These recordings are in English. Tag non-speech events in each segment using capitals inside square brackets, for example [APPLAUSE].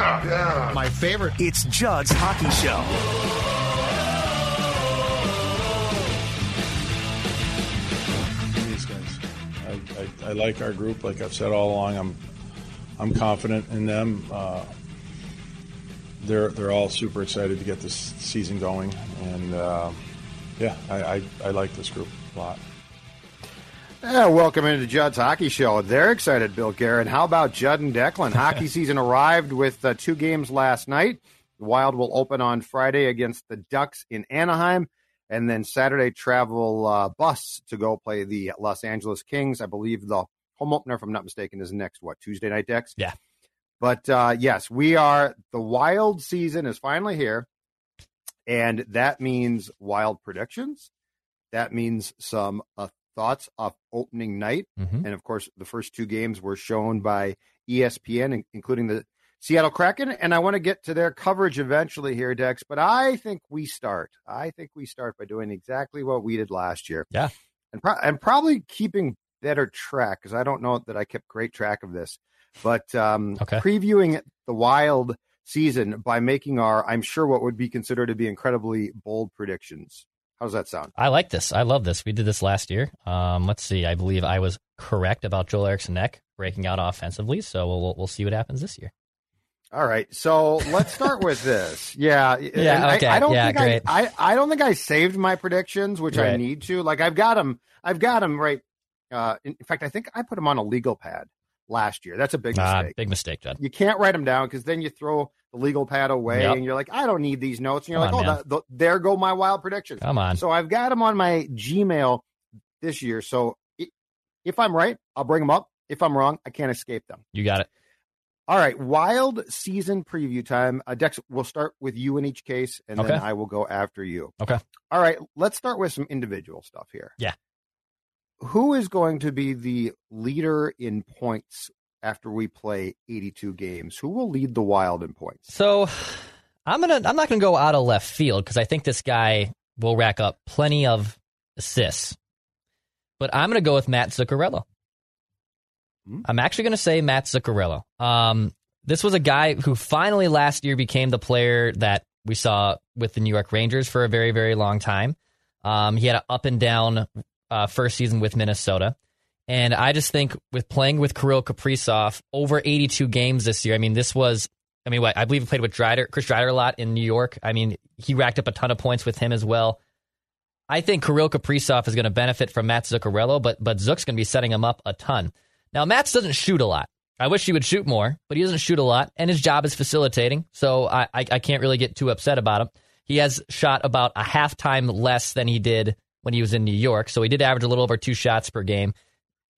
Hockey, yeah, yeah. My favorite. It's Judd's Hockey Show. These guys, I, I, I, like our group. Like I've said all along, I'm I'm confident in them. Uh, they're they're all super excited to get this season going, and uh, yeah, I, I, I like this group a lot. Yeah, welcome into Judd's Hockey Show. They're excited, Bill Guerin. How about Judd and Declan? Hockey [LAUGHS] season arrived with uh, two games last night. The Wild will open on Friday against the Ducks in Anaheim, and then Saturday travel uh, bus to go play the Los Angeles Kings. I believe the home opener, if I'm not mistaken, is next what Tuesday night, Dex. Yeah. But uh, yes, we are. The Wild season is finally here, and that means Wild predictions. That means some uh, thoughts off opening night. Mm-hmm. And of course, the first two games were shown by ESPN, including the Seattle Kraken. And I want to get to their coverage eventually here, Dex. But I think we start. I think we start by doing exactly what we did last year. Yeah. And, pro- and probably keeping better track because I don't know that I kept great track of this. But um, Okay. previewing the Wild season by making our, I'm sure, what would be considered to be incredibly bold predictions. How does that sound? I like this. I love this. We did this last year. Um, let's see. I believe I was correct about Joel Eriksson Ek breaking out offensively. So we'll, we'll, see what happens this year. All right, so let's start [LAUGHS] with this. Yeah, Yeah, and I- okay, I, don't yeah, think great. I, I, I don't think I saved my predictions, which I need to. Like I've got them, I've got them right. Uh, in, fact, I think I put them on a legal pad last year. That's a big Ah, mistake. big mistake, Judd. You can't write them down because then you throw the legal pad away, Yep. and you're like, I don't need these notes, and you're Come like, on, oh, man. that, th- there go my wild predictions. Come on. So I've got them on my Gmail this year. So if I'm right, I'll bring them up. If I'm wrong, I can't escape them. You got it. All right, wild season preview time. Uh, Dex, we'll start with you in each case, and Okay. then I will go after you. Okay. All right, let's start with some individual stuff here. Yeah. Who is going to be the leader in points after we play 82 games? Who will lead the Wild in points? So I'm gonna I'm not gonna go out of left field because I think this guy will rack up plenty of assists. But I'm gonna go with Matt Zuccarello. Hmm. I'm actually gonna say Matt Zuccarello. Um, this was a guy who finally last year became the player that we saw with the New York Rangers for a very very long time. Um, he had an up and down uh, first season with Minnesota. And I just think with playing with Kirill Kaprizov over 82 games this year, I mean, this was, I mean, what I believe he played with Chris Kreider a lot in New York. I mean, he racked up a ton of points with him as well. I think Kirill Kaprizov is going to benefit from Matt Zuccarello, but but Zook's going to be setting him up a ton. Now, Matt's doesn't shoot a lot. I wish he would shoot more, but he doesn't shoot a lot, and his job is facilitating, so I, I, I can't really get too upset about him. He has shot about a half time less than he did when he was in New York, so he did average a little over two shots per game.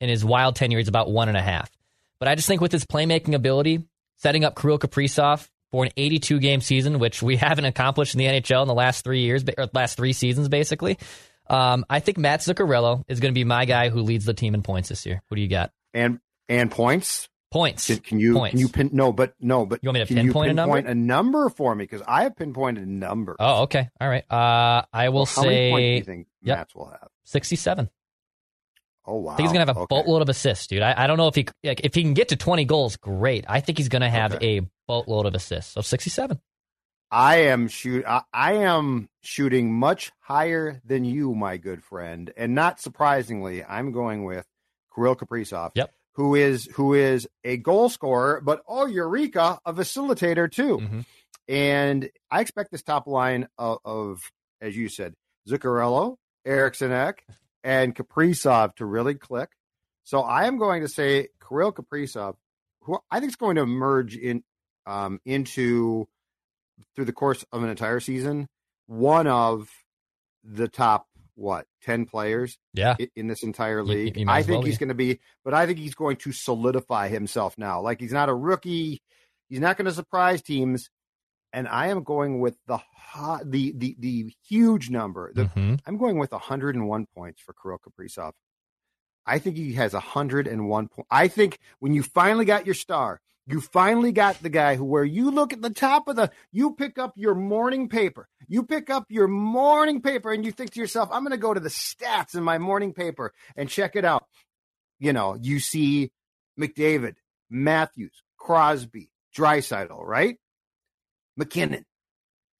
In his wild tenure, he's about one and a half. But I just think with his playmaking ability, setting up Kirill Kaprizov for an 82 game season, which we [LAUGHS] haven't accomplished in the NHL in the last three years, or last three seasons, basically. Um, I think Matt Zuccarello is going to be my guy who leads the team in points this year. What do you got? And and points. Points. Can, can you Points. can you pin no, but no, but You want me to pinpoint a number? a number for me? Because I have pinpointed a number. Oh, okay. All right. Uh, I will How many points do say you think Yep. Mats will have? 67. Oh wow! I think he's gonna have a Okay. boatload of assists, dude. I, I don't know if he like, if he can get to 20 goals, great. I think he's gonna have Okay. a boatload of assists. So 67. I am shoot. I, I am shooting much higher than you, my good friend, and not surprisingly, I'm going with Kirill Kaprizov. Yep. who is who is a goal scorer, but oh eureka, a facilitator too. Mm-hmm. And I expect this top line of, of as you said, Zuccarello, Eriksson Ek, and Kaprizov to really click. So I am going to say Kirill Kaprizov, who I think is going to emerge in um, into through the course of an entire season, one of the top what ten players Yeah. in this entire league. he might I think well he's going to be, but I think he's going to solidify himself now. Like he's not a rookie. He's not going to surprise teams. And I am going with the hot, the the the huge number. The, Mhm. I'm going with 101 points for Kirill Kaprizov. I think he has 101 points. I think when you finally got your star, you finally got the guy who, where you look at the top of the, you pick up your morning paper, you pick up your morning paper, and you think to yourself, I'm going to go to the stats in my morning paper and check it out. You know, you see McDavid, Matthews, Crosby, Draisaitl, right? MacKinnon.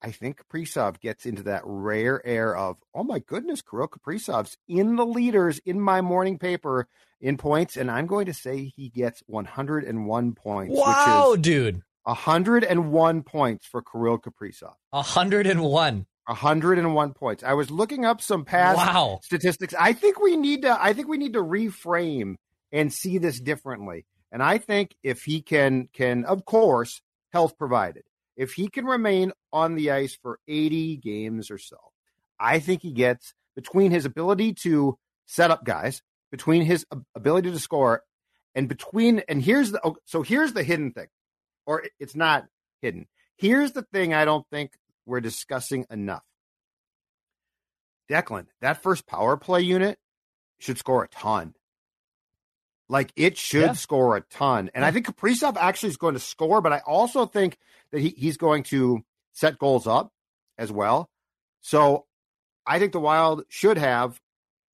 I think Kaprizov gets into that rare air of, oh my goodness, Kirill Kaprizov's in the leaders in my morning paper in points, and I'm going to say he gets 101 points, Wow, which is dude. 101 points for Kirill Kaprizov. 101. 101 points. I was looking up some past Wow. statistics. I think we need to. I think we need to reframe and see this differently. And I think if he can, can of course, health provided, if he can remain on the ice for 80 games or so, I think he gets between his ability to set up guys, between his ability to score, and between and here's the oh, so here's the hidden thing, or it's not hidden. Here's the thing I don't think we're discussing enough. Declan, that first power play unit should score a ton. Like it should Yeah. score a ton. And I think Kaprizov actually is going to score, but I also think that he, he's going to set goals up as well. So I think the Wild should have,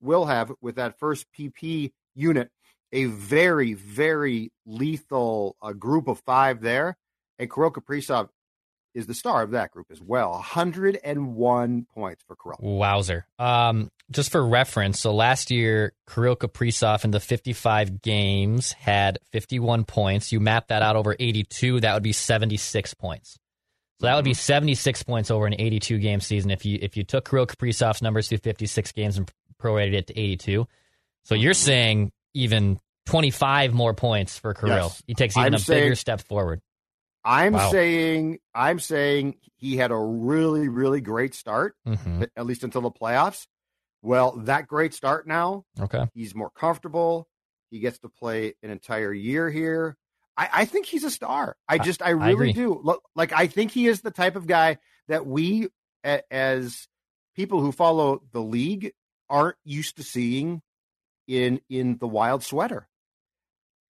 will have with that first PP unit, a very, very lethal uh, group of five there. And Kirill Kaprizov is the star of that group as well. 101 points for Kirill. Wowzer. Um, just for reference, so last year, Kirill Kaprizov in the 55 games had 51 points. You map that out over 82, that would be 76 points. So that would be 76 points over an 82 game season if you if you took Kirill Kaprizov's numbers through 56 games and prorated it to 82. So you're saying even 25 more points for Kirill. Yes. He takes even I'm a saying- bigger step forward. I'm Wow. saying I'm saying he had a really really great start hmm at least until the playoffs. Well, that great start now, Okay. he's more comfortable. He gets to play an entire year here. I, I think he's a star. I just I really agree. do. Look, like I think he is the type of guy that we as people who follow the league aren't used to seeing in in the wild sweater.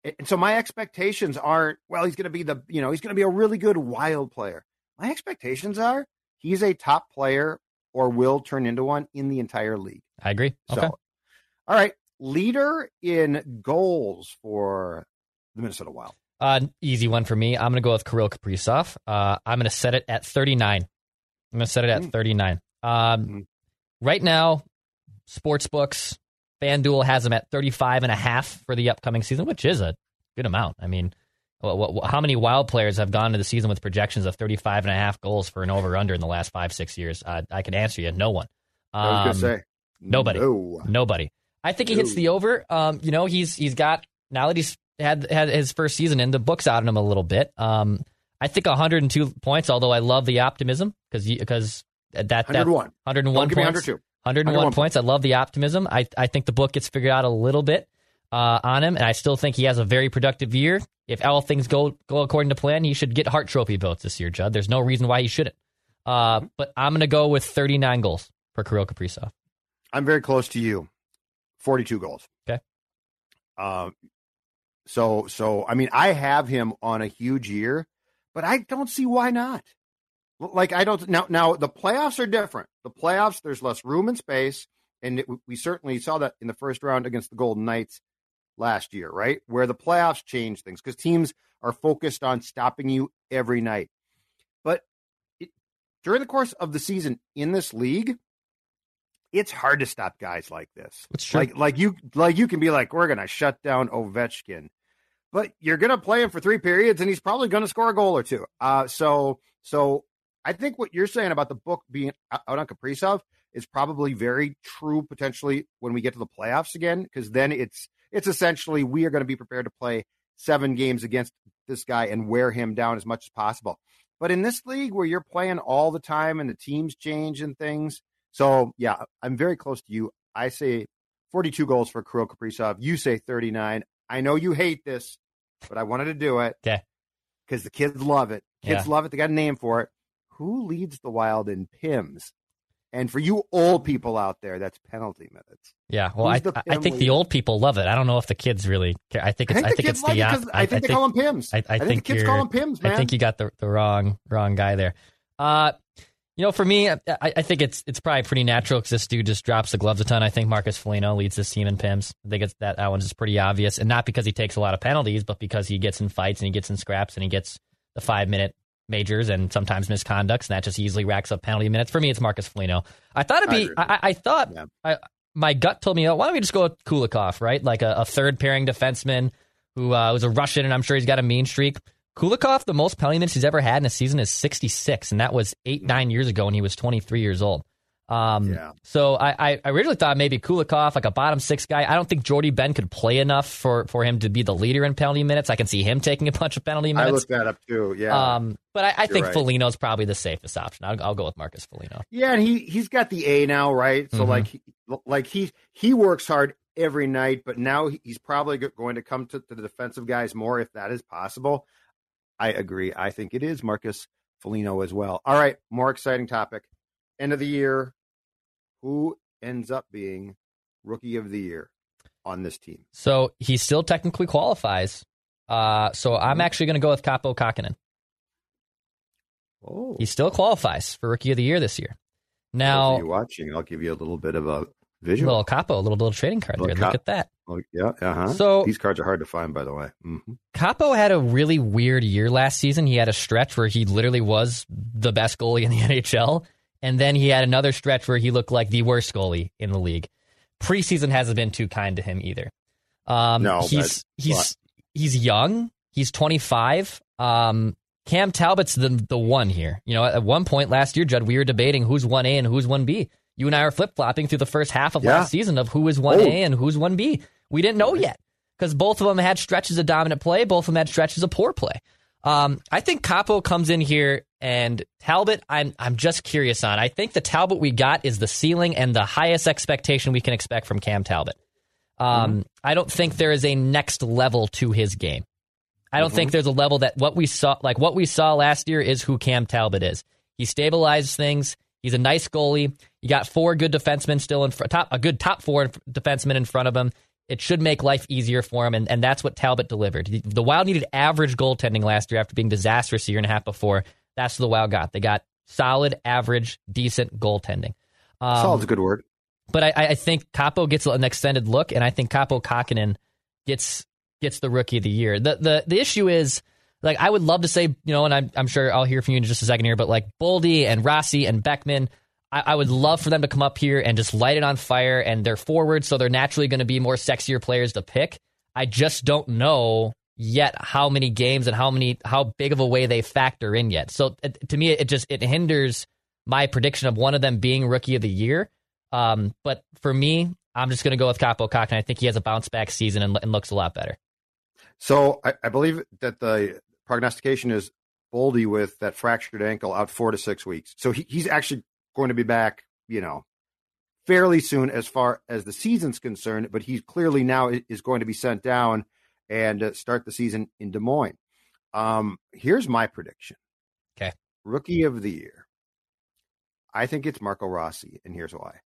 And so my expectations aren't, well, he's going to be the, you know, he's going to be a really good wild player. My expectations are he's a top player or will turn into one in the entire league. I agree. So, Okay. all right, leader in goals for the Minnesota Wild. Uh, easy one for me. I'm going to go with Kirill Kaprizov. Uh, I'm going to set it at 39. I'm going to set it at Mm. 39. Um, Mm. Right now, sports books, FanDuel has him at 35 and a half for the upcoming season, which is a good amount. I mean, how many wild players have gone to the season with projections of 35 and a half goals for an over under in the last five, six years? Uh, I can answer you. No one. I was Um, going to say nobody. No. Nobody. I think he hits the over. Um, you know, he's he's got now that he's had had his first season in, the books out on him a little bit. Um, I think 102 points. Although I love the optimism because because that that 101. 101 Don't give me points. 102. 101, 101 points. I love the optimism. I I think the book gets figured out a little bit uh, on him, and I still think he has a very productive year. If all things go go according to plan, he should get Hart Trophy votes this year, Judd. There's no reason why he shouldn't. Uh, but I'm going to go with 39 goals for Kirill Kaprizov. I'm very close to you. 42 goals. Okay. Um, so, so, I mean, I have him on a huge year, but I don't see why not. Like, I don't, now, now the playoffs are different. The playoffs, there's less room and space. And it, we certainly saw that in the first round against the Golden Knights last year, right? Where the playoffs change things because teams are focused on stopping you every night. But it, during the course of the season in this league, it's hard to stop guys like this. Like like you like you can be like we're gonna shut down Ovechkin but you're going to play him for three periods, and he's probably going to score a goal or two. Uh, so, so I think what you're saying about the book being out on Kaprizov is probably very true potentially when we get to the playoffs again, because then it's it's essentially we are going to be prepared to play seven games against this guy and wear him down as much as possible. But in this league where you're playing all the time and the teams change and things, so yeah, I'm very close to you. I say 42 goals for Kirill Kaprizov. You say 39. I know you hate this, but I wanted to do it. Because the kids love it. Kids Yeah. love it. They got a name for it. Who leads the Wild in PIMS? And for you old people out there, that's penalty minutes. Yeah, well, I, Who's I I think the old people love it. I don't know if the kids really care. I think I it's. think the like the. it op- because I, think they call them PIMS. I, I, think, the kids call them PIMS, man. I think you got the, the wrong wrong guy there. Uh, you know, for me, I, I think it's it's probably pretty natural because this dude just drops the gloves a ton. I think Marcus Foligno leads this team in PIMS. I think it's, that that one's just pretty obvious, and not because he takes a lot of penalties, but because he gets in fights and he gets in scraps and he gets the five minute majors and sometimes misconducts, and that just easily racks up penalty minutes. For me, it's Marcus Foligno. I thought it'd be. I, I, I thought Yeah. I, my gut told me, oh, why don't we just go with Kulikov, right? Like a, a third pairing defenseman who uh, was a Russian, and I'm sure he's got a mean streak. Kulikov, the most penalty minutes he's ever had in a season is 66, and that was eight, nine years ago when he was 23 years old. Um, Yeah. So I, I, originally thought maybe Kulikov, like a bottom six guy. I don't think Jordie Benn could play enough for, for him to be the leader in penalty minutes. I can see him taking a bunch of penalty minutes. I looked that up too. Yeah. Um, but I, I think right. Foligno's probably the safest option. I'll, I'll go with Marcus Foligno. Yeah, and he he's got the A now, right? So Mhm. like he, like he he works hard every night, but now he's probably going to come to, to the defensive guys more if that is possible. I agree. I think it is Marcus Foligno as well. All right, more exciting topic. End of the year. Who ends up being rookie of the year on this team? So he still technically qualifies. Uh, so Mm-hmm. I'm actually going to go with Kaapo Kahkonen. Oh, He still qualifies for rookie of the year this year. Now, of you watching, I'll give you a little bit of a visual. little Kaapo, a little little trading card there. Little Look at that. Oh, yeah, uh huh. So- these cards are hard to find, by the way. hmm Kaapo had a really weird year last season. He had a stretch where he literally was the best goalie in the [LAUGHS] NHL, and then he had another stretch where he looked like the worst goalie in the league. Preseason hasn't been too kind to him either. Um, No, he's he's he's young. He's 25. Um, Cam Talbot's the the one here. You know, at one point last year, Judd, we were debating who's one A and who's one B. You and I are flip flopping through the first half of Yeah. last season of who is one A and who's one B. We didn't know yet because both of them had stretches of dominant play. Both of them had stretches of poor play. Um, I think Kaapo comes in here and Talbot. I'm I'm just curious on. I think the Talbot we got is the ceiling and the highest expectation we can expect from Cam Talbot. Um, I don't think there is a next level to his game. I don't think there's a level that what we saw, like what we saw last year, is who Cam Talbot is. He stabilizes things. He's a nice goalie. You got four good defensemen still in front, top a good top four defensemen in front of him. It should make life easier for him, and, and that's what Talbot delivered. The- The Wild needed average goaltending last year after being disastrous a year and a half before. That's what the Wild got. They got solid, average, decent goaltending. Um, Solid's a good word. but I, I think Kaapo gets an extended look, and I think Kaapo Kahkonen gets gets the rookie of the year. The the the issue is like I would love to say you know, and I'm I'm sure I'll hear from you in just a second here, but like Boldy and Rossi and Beckman. I, I would love for them to come up here and just light it on fire, and they're forward, so they're naturally going to be more sexier players to pick. I just don't know yet how many games and how many how big of a way they factor in yet. So it, to me, it just it hinders my prediction of one of them being rookie of the year. Um, but for me, I'm just going to go with Kaapo Cock, and I think he has a bounce back season and, and looks a lot better. So I, I believe that the prognostication is Boldy with that fractured ankle out four to six weeks. So he, he's actually going to be back, you know, fairly soon as far as the season's concerned. But he clearly now is going to be sent down and uh, start the season in Des Moines. Um, here's my prediction. Okay. Rookie of the year. I think it's Marco Rossi, and here's why.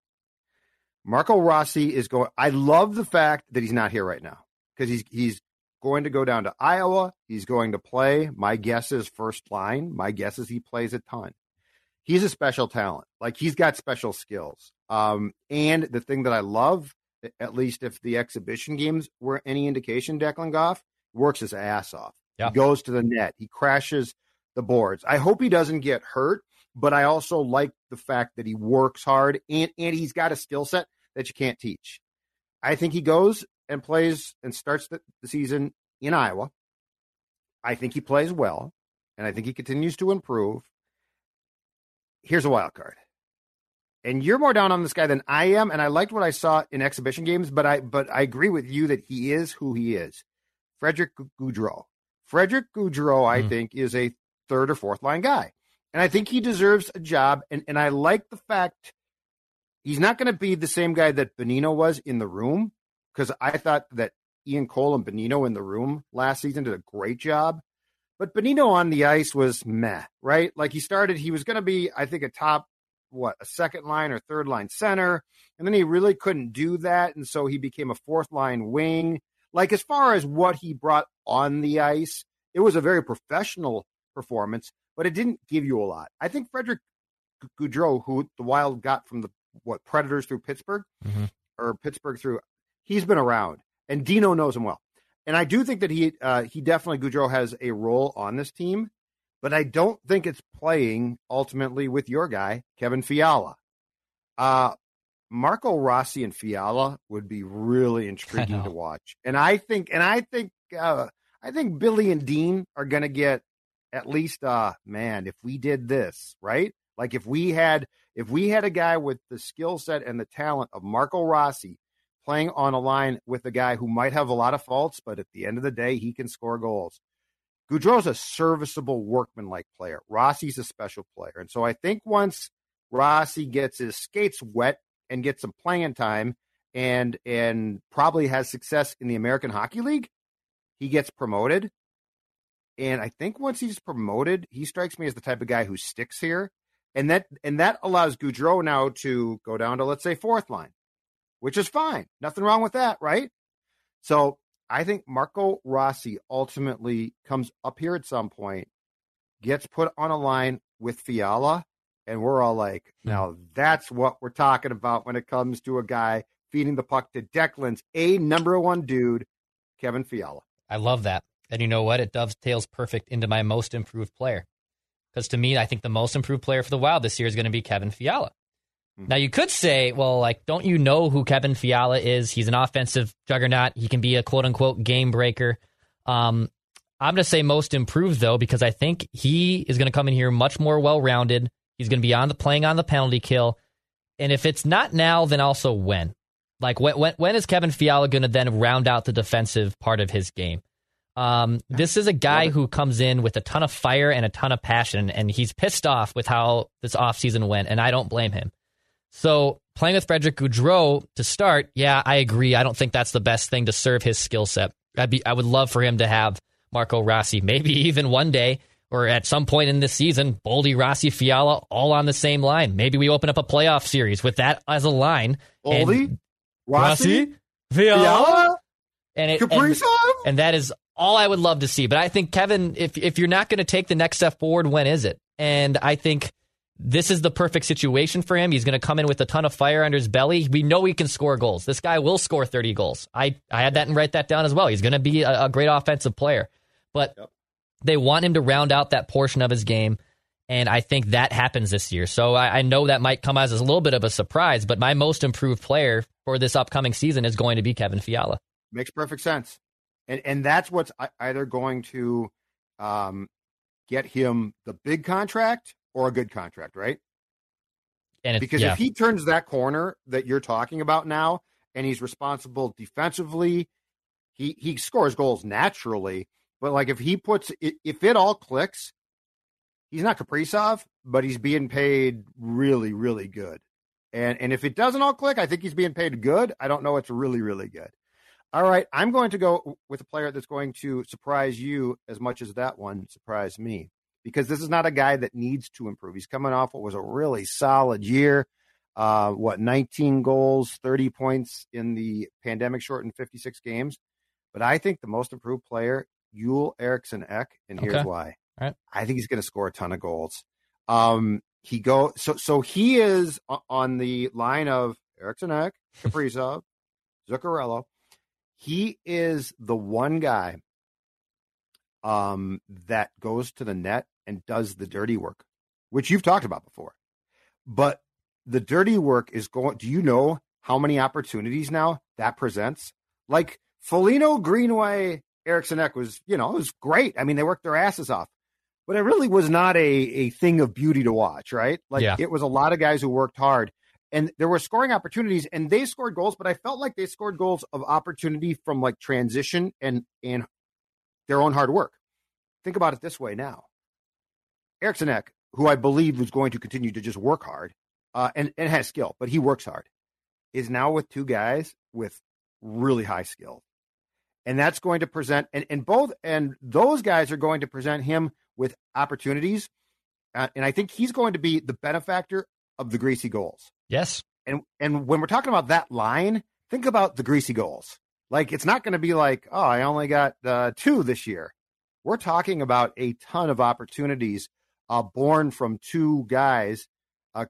Marco Rossi is going. I love the fact that he's not here right now because he's he's going to go down to Iowa. He's going to play. My guess is first line. My guess is he plays a ton. He's a special talent. Like he's got special skills. Um, and the thing that I love, at least if the exhibition games were any indication, Declan Goff works his ass off. Yeah. He goes to the net. He crashes the boards. I hope he doesn't get hurt, but I also like the fact that he works hard and, and he's got a skill set that you can't teach. I think he goes and plays and starts the, the season in Iowa. I think he plays well, and I think he continues to improve. Here's a wild card. And you're more down on this guy than I am, and I liked what I saw in exhibition games, but I but I agree with you that he is who he is. Frederick Gaudreau. Frederick Gaudreau, I mm. think, is a third or fourth line guy. And I think he deserves a job. And, and I like the fact he's not going to be the same guy that Bonino was in the room, because I thought that Ian Cole and Bonino in the room last season did a great job. But Bonino on the ice was meh, right? Like he started, he was going to be, I think, a top, what, a second line or third line center. And then he really couldn't do that. And so he became a fourth line wing. Like as far as what he brought on the ice, it was a very professional performance, but it didn't give you a lot. I think Frederick Gaudreau, who the Wild got from the what Predators through Pittsburgh mm-hmm. or Pittsburgh through, he's been around, and Dino knows him well. And I do think that he uh, he definitely Gaudreau has a role on this team, but I don't think it's playing ultimately with your guy Kevin Fiala. Uh, Marco Rossi and Fiala would be really [LAUGHS] intriguing to watch, and I think and I think uh, I think Billy and Dean are going to get at least uh man, if we did this, right? Like if we had if we had a guy with the skill set and the talent of Marco Rossi playing on a line with a guy who might have a lot of faults, but at the end of the day, he can score goals. Gaudreau's a serviceable workman-like player. Rossi's a special player. And so I think once Rossi gets his skates wet and gets some playing time and and probably has success in the American Hockey League, he gets promoted. And I think once he's promoted, he strikes me as the type of guy who sticks here. And that and that allows Gaudreau now to go down to let's say fourth line, which is fine. Nothing wrong with that, right? So I think Marco Rossi ultimately comes up here at some point, gets put on a line with Fiala, and we're all like, hmm. now that's what we're talking about when it comes to a guy feeding the puck to Declan's a number one dude, Kevin Fiala. I love that. And you know what? It dovetails perfect into my most improved player. Because to me, I think the most improved player for the Wild this year is going to be Kevin Fiala. Now, you could say, well, like, don't you know who Kevin Fiala is? He's an offensive juggernaut. He can be a quote unquote game breaker. Um, I'm going to say most improved, though, because I think he is going to come in here much more well rounded. He's going to be on the playing on the penalty kill. And if it's not now, then also when? Like when when, when is Kevin Fiala going to then round out the defensive part of his game? Um, this is a guy who comes in with a ton of fire and a ton of passion, and he's pissed off with how this offseason went, and I don't blame him. So playing with Frederick Gaudreau to start, yeah, I agree. I don't think that's the best thing to serve his skill set. I'd be, I would love for him to have Marco Rossi, maybe [LAUGHS] even one day or at some point in this season, Boldy, Rossi, Fiala, all on the same line. Maybe we open up a playoff series with that as a line. Boldy, Rossi, Rossi Fiala, and, it, and, and that is all I would love to see. But I think Kevin, if if you're not going to take the next step forward, when is it? And I think this is the perfect situation for him. He's going to come in with a ton of fire under his belly. We know he can score goals. This guy will score 30 goals. I, I had that and write that down as well. He's going to be a, a, great offensive player. But yep. they want him to round out that portion of his game. And I think that happens this year. So I, I know that might come as a little bit of a surprise, but my most improved player for this upcoming season is going to be Kevin Fiala. Makes perfect sense. And and that's what's either going to um, get him the big contract or a good contract, right? And because yeah. if he turns that corner that you're talking about now, and he's responsible defensively, he he scores goals naturally. But like if he puts if it all clicks, he's not Kaprizov, but he's being paid really really good. And and if it doesn't all click, I think he's being paid good. I don't know it's really really good. All right, I'm going to go with a player that's going to surprise you as much as that one surprised me because this is not a guy that needs to improve. He's coming off what was a really solid year. Uh, what 19 goals, 30 points in the pandemic shortened 56 games. But I think the most improved player, Joel Eriksson Ek, and here's okay. why. Right. I think he's going to score a ton of goals. Um, he go so so he is on the line of Eriksson Ek, Kaprizov, [LAUGHS] Zuccarello, he is the one guy um, that goes to the net and does the dirty work, which you've talked about before. But the dirty work is going. Do you know how many opportunities now that presents? Like Foligno, Greenway, Eriksson Ek was, you know, it was great. I mean, they worked their asses off, but it really was not a, a thing of beauty to watch, right? Like Yeah. it was a lot of guys who worked hard and there were scoring opportunities and they scored goals, but I felt like they scored goals of opportunity from like transition and, and their own hard work. Think about it this way now. Eriksson Ek, who I believe was going to continue to just work hard uh, and, and has skill, but he works hard, is now with two guys with really high skill. And that's going to present, and, and both, and those guys are going to present him with opportunities. Uh, and I think he's going to be the benefactor of the greasy goals. Yes. And and when we're talking about that line, think about the greasy goals. Like it's not going to be like, oh, I only got uh, two this year. We're talking about a ton of opportunities uh, born from two guys. Uh,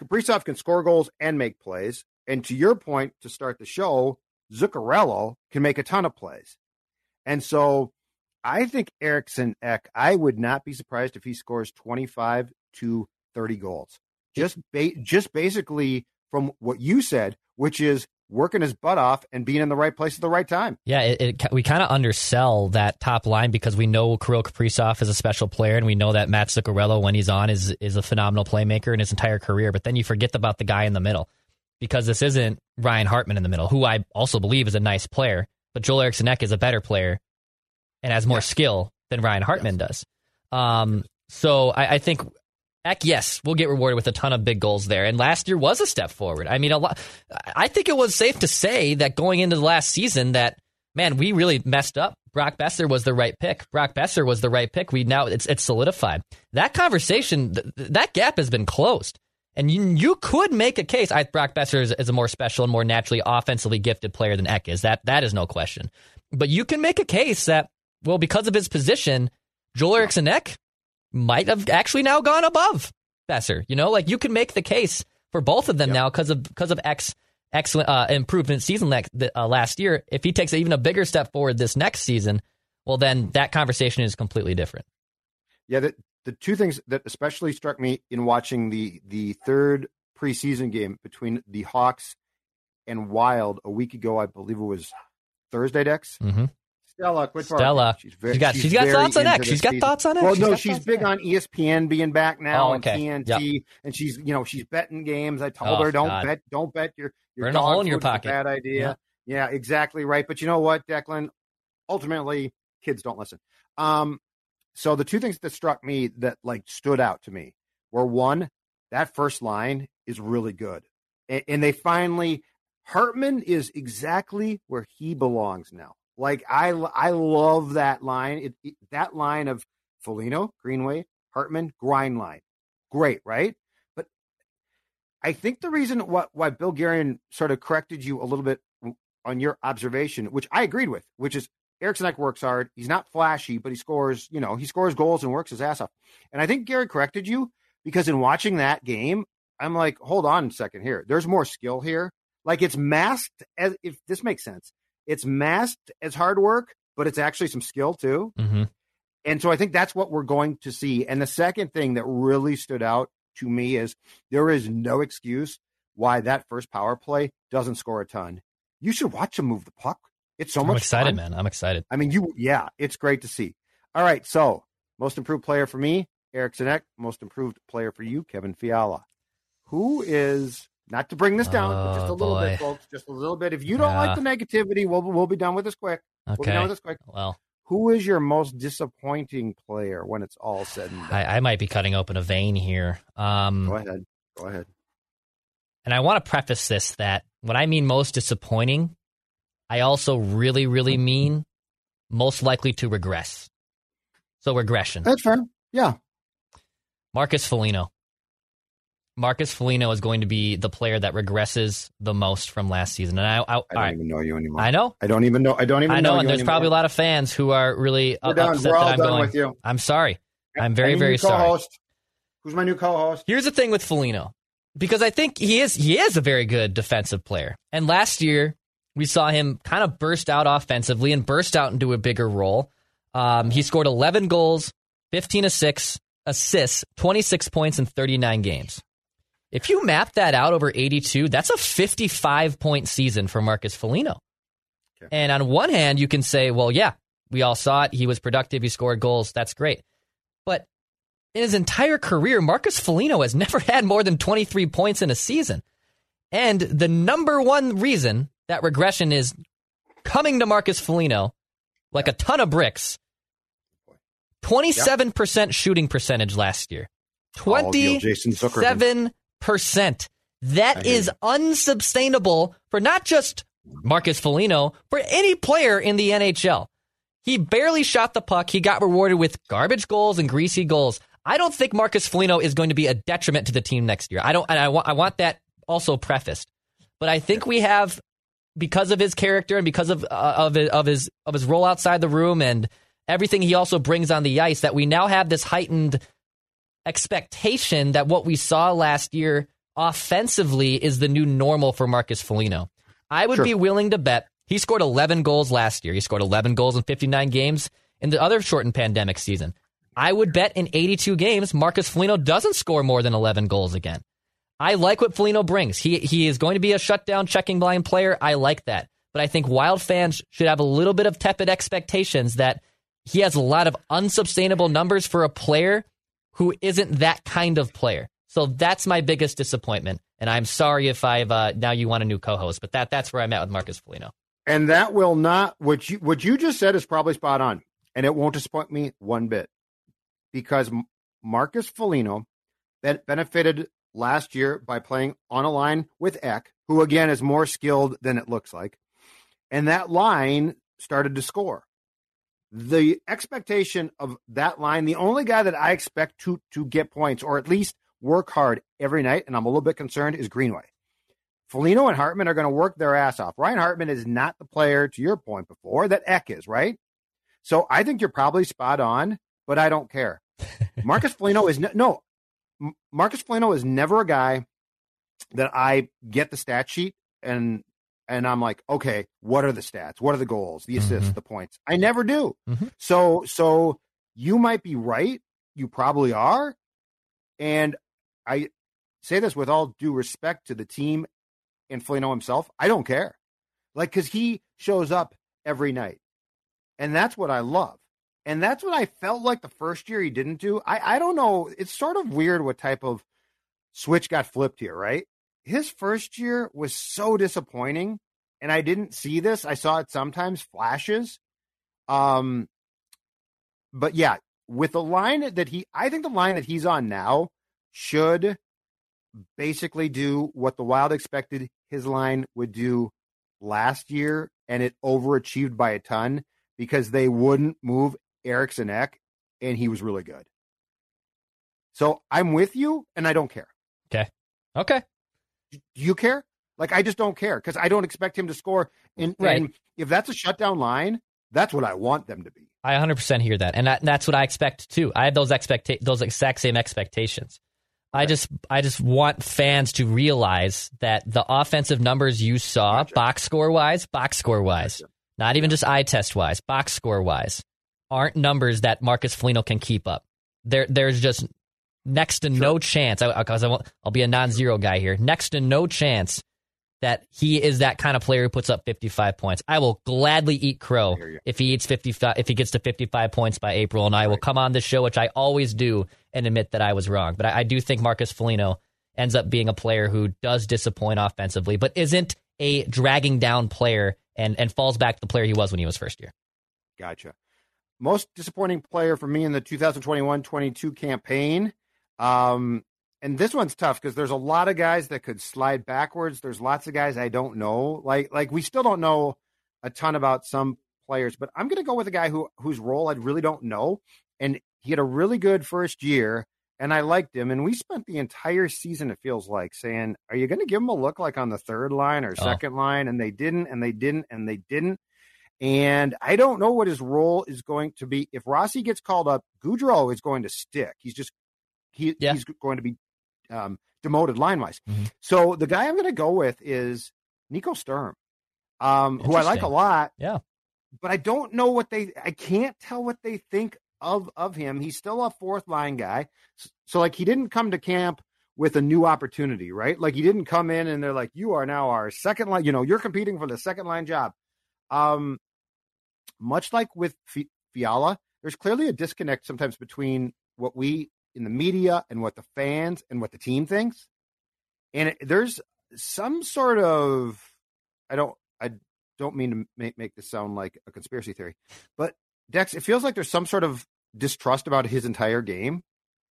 Kaprizov can score goals and make plays. And to your point to start the show, Zuccarello can make a ton of plays. And so I think Eriksson Ek, I would not be surprised if he scores 25 to 30 goals. Just ba- just basically from what you said, which is working his butt off and being in the right place at the right time. Yeah, it, it, we kind of undersell that top line because we know Kirill Kaprizov is a special player, and we know that Matt Zuccarello, when he's on, is is a phenomenal playmaker in his entire career. But then you forget about the guy in the middle because this isn't Ryan Hartman in the middle, who I also believe is a nice player, but Joel Eriksson Ek is a better player and has more skill than Ryan Hartman does. Um, so I, I think Ek, yes, we'll get rewarded with a ton of big goals there. And last year was a step forward. I mean, a lot. I think it was safe to say that going into the last season, that man, we really messed up. Brock Boeser was the right pick. Brock Boeser was the right pick. We now it's it's solidified. That conversation, th- that gap has been closed. And you, you could make a case. I Brock Boeser is, is a more special and more naturally offensively gifted player than Ek is. That that is no question. But you can make a case that well, because of his position, Joel Eriksson Ek might have actually now gone above Boeser. You know, like you can make the case for both of them now because of because of Ek's excellent uh, improvement season like uh, last year. If he takes even a bigger step forward this next season, well, then that conversation is completely different. Yeah, the, the two things that especially struck me in watching the the third preseason game between the Hawks and Wild a week ago, I believe it was Thursday, Dex. Mm-hmm. Stella, quit Stella, talking. She's very, she's got, she's she's got very thoughts on into X. She's got season. thoughts on X. Well, She's no, got she's big on on ESPN being back now Oh, okay. and TNT, Yep. and she's you know she's betting games. I told Oh, her don't God. bet, don't bet your your Burn a dog hole in your food's a pocket. Bad idea. Yeah. exactly right. But you know what, Declan? Ultimately, kids don't listen. Um, so the two things that struck me that like stood out to me were one, that first line is really good, and, and they finally Hartman is exactly where he belongs now. Like I, I love that line. It, it- that line of Foligno, Greenway, Hartman, grind line, great, right? But I think the reason why, why Bill Guerin sort of corrected you a little bit on your observation, which I agreed with, which is Eriksson works hard. He's not flashy, but he scores. You know, he scores goals and works his ass off. And I think Gary corrected you because in watching that game, I'm like, hold on a second here. There's more skill here. Like it's masked as if this makes sense. It's masked as hard work, but it's actually some skill too. Mm-hmm. And so I think that's what we're going to see. And the second thing that really stood out to me is there is no excuse why that first power play doesn't score a ton. You should watch him move the puck. It's so much. I'm much excited, fun. man. I'm excited. I mean, you, yeah, it's great to see. All right. So, most improved player for me, Eriksson Ek. Most improved player for you, Kevin Fiala. Who is, not to bring this down, but just a Oh, little boy. bit, folks, just a little bit. If you don't Yeah. like the negativity, we'll, we'll be done with this quick. We'll be done with this quick. Well, Who is your most disappointing player when it's all said and done? I, I might be cutting open a vein here. Um, Go ahead. Go ahead. And I want to preface this that when I mean most disappointing, I also really, really mean most likely to regress. So regression. That's fair. Yeah. Marcus Foligno. Marcus Foligno is going to be the player that regresses the most from last season. And I, I, I don't right, even know you anymore. I know, I don't even know. I don't even know. I know, know. and there's anymore. probably a lot of fans who are really We're upset We're all that I'm going. with you. I'm sorry. I'm very, very sorry. co-host? Who's my new co-host? Here's the thing with Foligno, because I think he is he is a very good defensive player. And last year we saw him kind of burst out offensively and burst out into a bigger role. Um, he scored 11 goals, 15 assists, assists, 26 points in 39 games. If you map that out over 82, that's a 55 point season for Marcus Foligno. Okay. And on one hand, you can say, well, yeah, We all saw it. He was productive. He scored goals. That's great. But in his entire career, Marcus Foligno has [LAUGHS] never had more than 23 points in a season. And the number one reason that regression is coming to Marcus Foligno like a ton of bricks 27% shooting percentage last year. 27%. That is unsustainable for not just Marcus Foligno, for any player in the NHL. He barely shot the puck. He got rewarded with garbage goals and greasy goals. I don't think Marcus Foligno is going to be a detriment to the team next year. I don't, and I want, I want that also prefaced. But I think we have, because of his character and because of uh, of his, of his of his role outside the room and everything he also brings on the ice, that we now have this heightened expectation that what we saw last year offensively is the new normal for Marcus Foligno. I would sure. be willing to bet he scored 11 goals last year. He scored 11 goals in 59 games in the other shortened pandemic season. I would bet in 82 games, Marcus Foligno doesn't score more than 11 goals again. I like what Foligno brings. He he is going to be a shutdown checking blind player. I like that. But I think Wild fans should have a little bit of tepid expectations that he has a lot of unsustainable numbers for a player who isn't that kind of player. So that's my biggest disappointment. And I'm sorry if I've uh, now you want a new co-host, but that that's where I'm at with Marcus Foligno. And that will not what you what you just said is probably spot on, and it won't disappoint me one bit because Marcus Foligno benefited last year by playing on a line with Ek, who again is more skilled than it looks like, and that line started to score. The expectation of that line, the only guy that I expect to to get points or at least work hard every night, and I'm a little bit concerned, is Greenway. Foligno and Hartman are going to work their ass off. Ryan Hartman is not the player, to your point before, that Ek is, right? So I think you're probably spot on, but I don't care. [LAUGHS] Marcus Foligno is no, Marcus Foligno is never a guy that I get the stat sheet and and I'm like, okay, what are the stats? What are the goals, the assists, mm-hmm. the points? I never do. Mm-hmm. So so you might be right. You probably are. And I say this with all due respect to the team and Foligno himself. I don't care. Like, because he shows up every night. And that's what I love. And that's what I felt like the first year he didn't do. I, I don't know. It's sort of weird what type of switch got flipped here, right? His first year was so disappointing. And I didn't see this. I saw it sometimes flashes. Um, but yeah, with the line that he, I think the line that he's on now should basically do what the Wild expected his line would do last year, and it overachieved by a ton because they wouldn't move Eriksson Ek, and he was really good. So I'm with you, and I don't care. Okay. Okay. Do you care? Like I just don't care because I don't expect him to score. And, right. and if that's a shutdown line, that's what I want them to be. I 100% hear that, and that, that's what I expect too. I have those expect those exact same expectations. I just I just want fans to realize that the offensive numbers you saw, gotcha. box score wise, box score wise, gotcha. not even just eye test wise, box score wise, aren't numbers that Marcus Foligno can keep up. There there's just next to sure. no chance because I, I, I'll be a non-zero guy here. Next to no chance that he is that kind of player who puts up 55 points. I will gladly eat crow if he eats 55 if he gets to 55 points by April and I will come on this show which I always do and admit that I was wrong. But I, I do think Marcus Foligno ends up being a player who does disappoint offensively but isn't a dragging down player and and falls back to the player he was when he was first year. Gotcha. Most disappointing player for me in the 2021-22 campaign um, and this one's tough because there's a lot of guys that could slide backwards. There's lots of guys I don't know. Like like we still don't know a ton about some players, but I'm going to go with a guy who whose role I really don't know, and he had a really good first year, and I liked him. And we spent the entire season, it feels like, saying, "Are you going to give him a look like on the third line or oh. second line?" And they didn't, and they didn't, and they didn't. And I don't know what his role is going to be. If Rossi gets called up, Gaudreau is going to stick. He's just he, yeah. he's going to be um, demoted line wise. Mm-hmm. So the guy I'm going to go with is Nico Sturm, um, who I like a lot. Yeah. But I don't know what they, I can't tell what they think of, of him. He's still a fourth line guy. So, so like he didn't come to camp with a new opportunity, right? Like he didn't come in and they're like, you are now our second line, you know, you're competing for the second line job. Um, much like with Fiala, there's clearly a disconnect sometimes between what we in the media and what the fans and what the team thinks. And it, there's some sort of I don't I don't mean to make, make this sound like a conspiracy theory, but Dex, it feels like there's some sort of distrust about his entire game,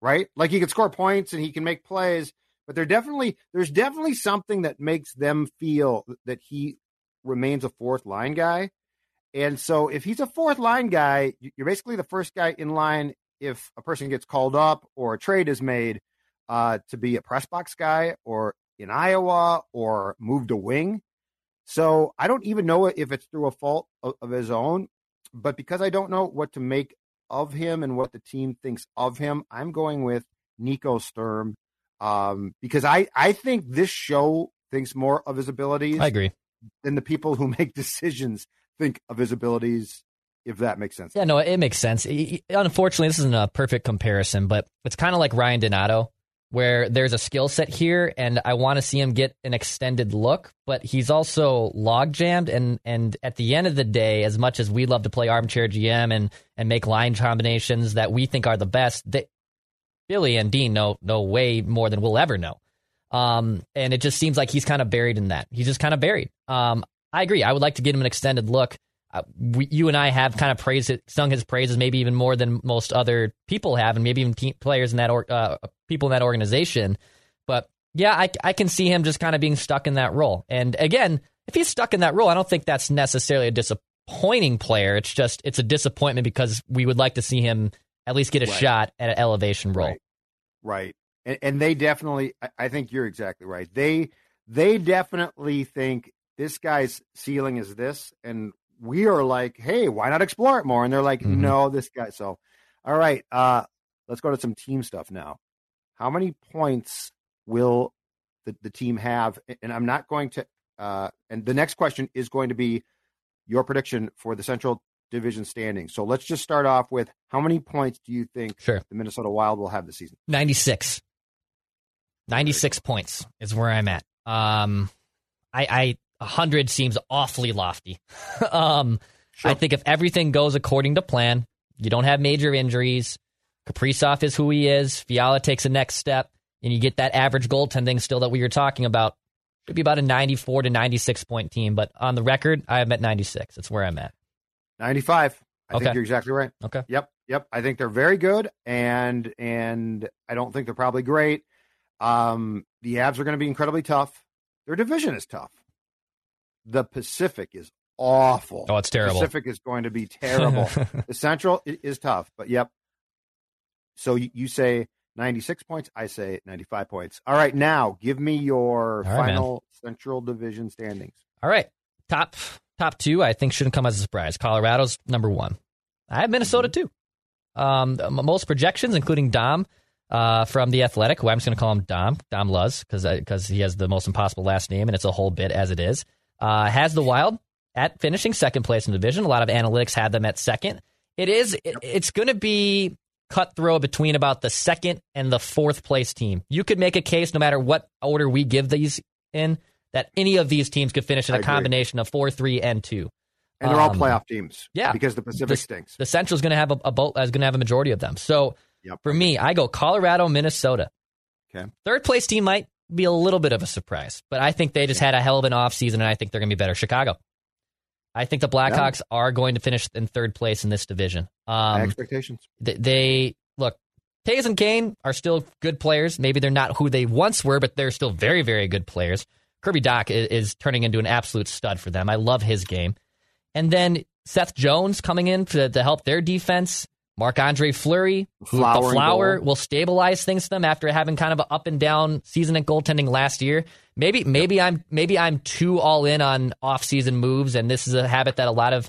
right? Like he can score points and he can make plays, but there definitely there's definitely something that makes them feel that he remains a fourth line guy. And so if he's a fourth line guy, you're basically the first guy in line if a person gets called up or a trade is made uh, to be a press box guy or in Iowa or moved a wing. So I don't even know if it's through a fault of, of his own, but because I don't know what to make of him and what the team thinks of him, I'm going with Nico Sturm um, because I, I think this show thinks more of his abilities. I agree. Than the people who [LAUGHS] make decisions think of his abilities, if that makes sense. Yeah, no, it makes sense. Unfortunately, this isn't a perfect comparison, but it's kind of like Ryan Donato, where there's a skill set here, and I want to see him get an extended look, but he's also log jammed. And and at the end of the day, as much as we love to play armchair GM and and make line combinations that we think are the best, they, Billy and Dean know know way more than we'll ever know. Um, and it just seems like he's kind of buried in that. He's just kind of buried. Um, I agree. I would like to get him an extended look. Uh, we, you and I have kind of praised it, sung his praises maybe even more than most other people have, and maybe even players in that or uh, people in that organization. But yeah, I, I can see him just kind of being stuck in that role. And again, if he's stuck in that role, I don't think that's necessarily a disappointing player. It's just it's a disappointment because we would like to see him at least get a right. shot at an elevation role. Right. right. And, and they definitely, I think you're exactly right. They they definitely think this guy's ceiling is this, and we are like, hey, why not explore it more? And they're like, mm-hmm. no, this guy. So, all right, uh, let's go to some team stuff now. How many points will the, the team have? And I'm not going to. Uh, and the next question is going to be your prediction for the Central Division standing. So let's just start off with how many points do you think sure. the Minnesota Wild will have this season? 96. 96 points is where I'm at. Um, I, I 100 seems awfully lofty. [LAUGHS] um, sure. I think if everything goes according to plan, you don't have major injuries, Kaprizov is who he is, Fiala takes a next step, and you get that average goaltending still that we were talking about. Could be about a 94 to 96 point team, but on the record, I am at 96. That's where I'm at. 95. I okay. think you're exactly right. Okay. Yep. Yep. I think they're very good, and and I don't think they're probably great. Um, the Avs are going to be incredibly tough. Their division is tough. The Pacific is awful. Oh, it's terrible. The Pacific is going to be terrible. [LAUGHS] the Central is tough, but yep. So you, you, say 96 points. I say 95 points. All right, now give me your All final right, Central Division standings. All right, top top two. I think shouldn't come as a surprise. Colorado's number one. I have Minnesota mm-hmm. too. Um, most projections, including Dom uh, from the Athletic, who I'm just going to call him Dom Dom Luz because because he has the most impossible last name and it's a whole bit as it is uh, has the Wild at finishing second place in the division. A lot of analytics had them at second. It is. It, it's going to be cutthroat between about the second and the fourth place team. You could make a case, no matter what order we give these in, that any of these teams could finish in a combination of four, three, and two. And they're um, all playoff teams. Yeah, because the Pacific the, stinks. The Central is going to have a, a boat. Is going to have a majority of them. So yep. for me, I go Colorado, Minnesota. Okay. Third place team might be a little bit of a surprise, but I think they just had a hell of an offseason, and I think they're going to be better. Chicago. I think the Blackhawks yeah. are going to finish in third place in this division. Um, expectations. They, they look. Toews and Kane are still good players. Maybe they're not who they once were, but they're still very, very good players. Kirby Dach is, is turning into an absolute stud for them. I love his game. And then Seth Jones coming in to, to help their defense. Marc Andre Fleury, flower, the flower will stabilize things for them after having kind of an up and down season at goaltending last year. Maybe maybe yep. I'm maybe I'm too all in on off season moves, and this is a habit that a lot of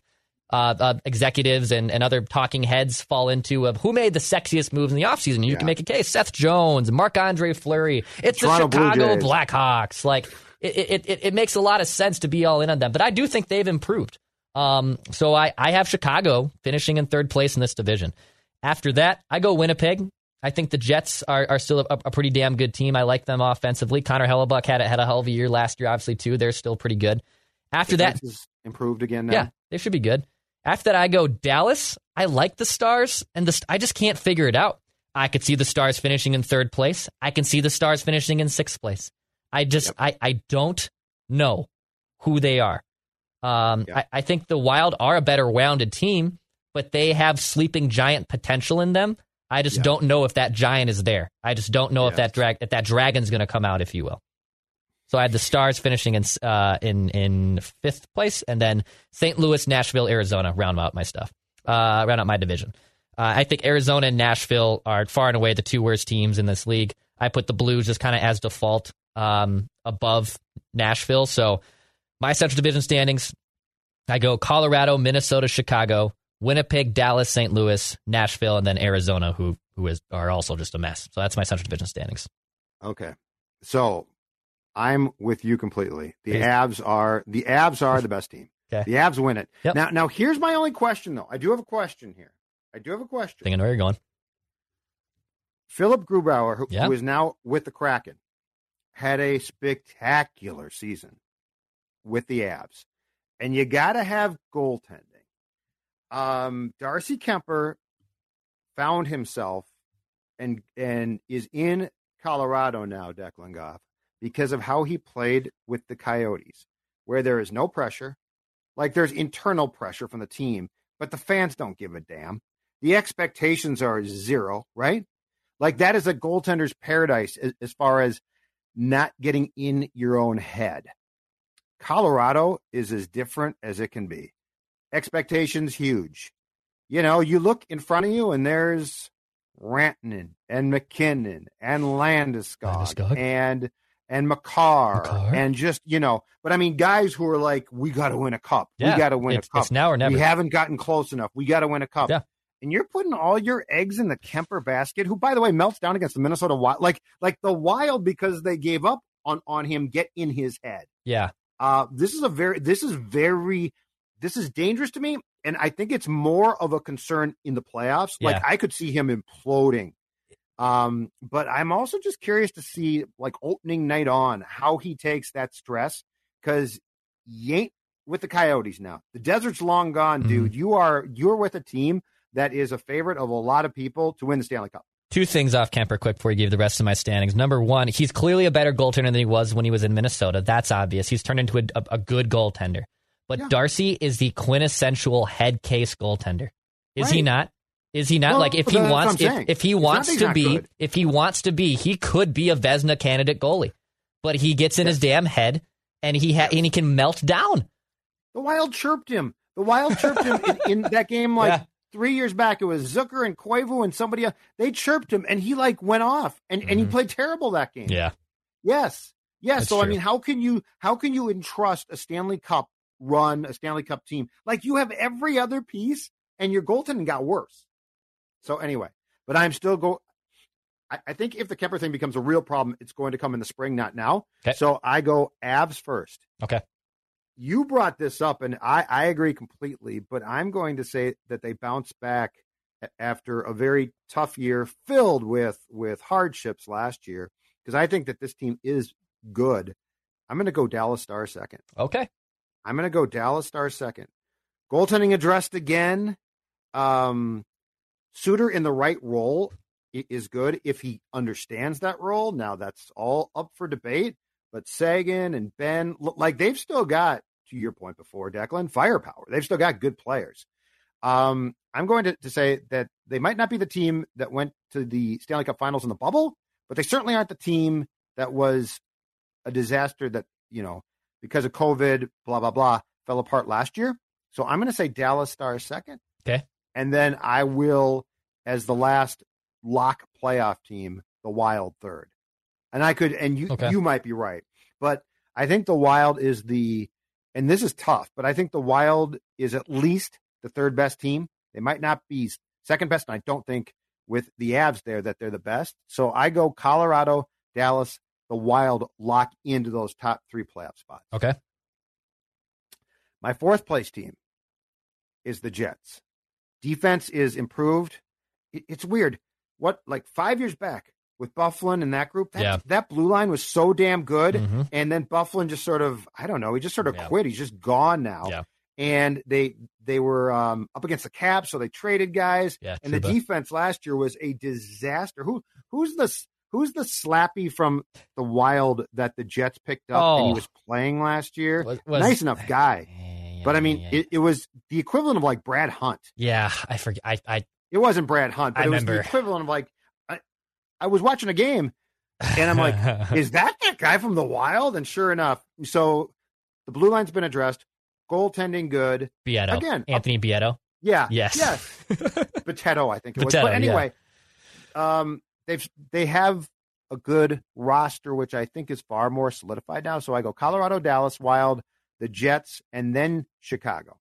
uh, uh, executives and, and other talking heads fall into of who made the sexiest moves in the offseason. You yeah. can make a case. Seth Jones, Marc Andre Fleury. It's Toronto the Chicago Blackhawks. Like it, it, it, it makes a lot of sense to be all in on them. But I do think they've improved. Um, so I, I have Chicago finishing in third place in this division. After that, I go Winnipeg. I think the Jets are, are still a, a pretty damn good team. I like them offensively. Connor Hellebuyck had a, had a hell of a year last year, obviously, too. They're still pretty good. After that, improved again now. Yeah, they should be good. After that, I go Dallas. I like the Stars, and the, I just can't figure it out. I could see the Stars finishing in third place. I can see the Stars finishing in sixth place. I just, yep. I, I don't know who they are. Um, yep. I, I think the Wild are a better rounded team, but they have sleeping giant potential in them. I just yep. don't know if that giant is there. I just don't know if that drag, if that dragon's going to come out, if you will. So I had the Stars finishing in uh, in in fifth place, and then St. Louis, Nashville, Arizona round out my stuff, uh, round out my division. Uh, I think Arizona and Nashville are far and away the two worst teams in this league. I put the Blues just kind of as default um, above Nashville. So my Central Division standings, I go Colorado, Minnesota, Chicago, Winnipeg, Dallas, St. Louis, Nashville, and then Arizona, who who is are also just a mess. So that's my Central Division standings. Okay, so I'm with you completely. The Avs are the Avs are the best team. [LAUGHS] Okay. The Avs win it. Yep. Now, now here's my only question though. I do have a question here. I do have a question. Thinking where you're going. Philip Grubauer, who, yeah. who is now with the Kraken, had a spectacular season with the abs. and you got to have goaltending. Um, Darcy Kuemper found himself and and is in Colorado now. Declan Goff because of how he played with the Coyotes, where there is no pressure, like there's internal pressure from the team, but the fans don't give a damn. The expectations are zero, right? Like that is a goaltender's paradise as, as far as not getting in your own head. Colorado is as different as it can be. Expectations huge. You know, you look in front of you and there's Rantanen and MacKinnon and Landeskog, Landeskog. and and Makar, Makar, and just you know, but I mean, guys who are like, we got to win a cup. Yeah, we got to win a cup. It's now or never. We haven't gotten close enough. We got to win a cup. Yeah. And you're putting all your eggs in the Kuemper basket, who, by the way, melts down against the Minnesota Wild, like like the Wild because they gave up on on him. Get in his head. Yeah. Uh, this is a very, this is very, this is dangerous to me, and I think it's more of a concern in the playoffs. Yeah. Like I could see him imploding um, but I'm also just curious to see, like opening night on, how he takes that stress because you ain't with the Coyotes now. The desert's long gone, mm-hmm. dude. You are you're with a team that is a favorite of a lot of people to win the Stanley Cup. Two things off Kuemper quick before you give the rest of my standings. Number one, he's clearly a better goaltender than he was when he was in Minnesota. That's obvious. He's turned into a, a, a good goaltender. But yeah. Darcy is the quintessential head case goaltender. Is right. he not? Is he not well, like if he wants if, if, he wants to be good. if he wants to be he could be a Vezina candidate goalie, but he gets in yes. his damn head and he ha- and he can melt down. The Wild chirped him. The Wild chirped him in, in, that game like yeah. Three years back. It was Zucker and Koivu and somebody else. They chirped him and he like went off and mm-hmm. and he mm-hmm. played terrible that game. Yeah. Yes. Yes. That's so true. I mean, how can you how can you entrust a Stanley Cup run, a Stanley Cup team like you have every other piece and your goaltending got worse. So anyway, but I'm still go. I, I, think if the Kuemper thing becomes a real problem, it's going to come in the spring, not now. Okay. So I go Avs first. Okay. You brought this up, and I, I agree completely. But I'm going to say that they bounce back after a very tough year filled with with hardships last year because I think that this team is good. I'm going to go Dallas Star second. Okay. I'm going to go Dallas Star second. Goaltending addressed again. Um, Suter in the right role is good if he understands that role. Now that's all up for debate. But Seguin and Benn, like they've still got, to your point before, Declan, firepower. They've still got good players. Um, I'm going to, to say that they might not be the team that went to the Stanley Cup Finals in the bubble, but they certainly aren't the team that was a disaster that you know because of COVID, blah blah blah, fell apart last year. So I'm going to say Dallas Stars second. Okay and then I will, as the last lock playoff team, the Wild third. And I could, and you okay. you might be right, but I think the Wild is the, and this is tough, but I think the Wild is at least the third best team. They might not be second best, and I don't think with the Avs there that they're the best. So I go Colorado, Dallas, the Wild lock into those top three playoff spots. Okay. My fourth place team is the Jets. Defense is improved. it's weird. What like five years back with Byfuglien and that group, that, yeah. that blue line was so damn good. Mm-hmm. And then Byfuglien just sort of, I don't know, he just sort of yeah. quit. He's just gone now. Yeah. and they they were um, up against the Caps, so they traded guys. Yeah, and the defense last year was a disaster. Who who's the who's the slappy from the Wild that the Jets picked up and he Oh. was playing last year? Was- was- nice enough [SIGHS] guy, Yeah, but I mean, it, it was the equivalent of like Brad Hunt. yeah, I forget. I, I It wasn't Brad Hunt, but I it was the equivalent of like I, was watching a game and I'm like, [LAUGHS] is that that guy from the Wild? And sure enough, so the blue line's been addressed. Goaltending good. Bitetto Again, Anthony Bitetto. Yeah. Yes. Yes. [LAUGHS] Potato, I think it was. But yeah. anyway, um, they've they have a good roster, which I think is far more solidified now. So I go Colorado, Dallas, Wild, the Jets, and then Chicago.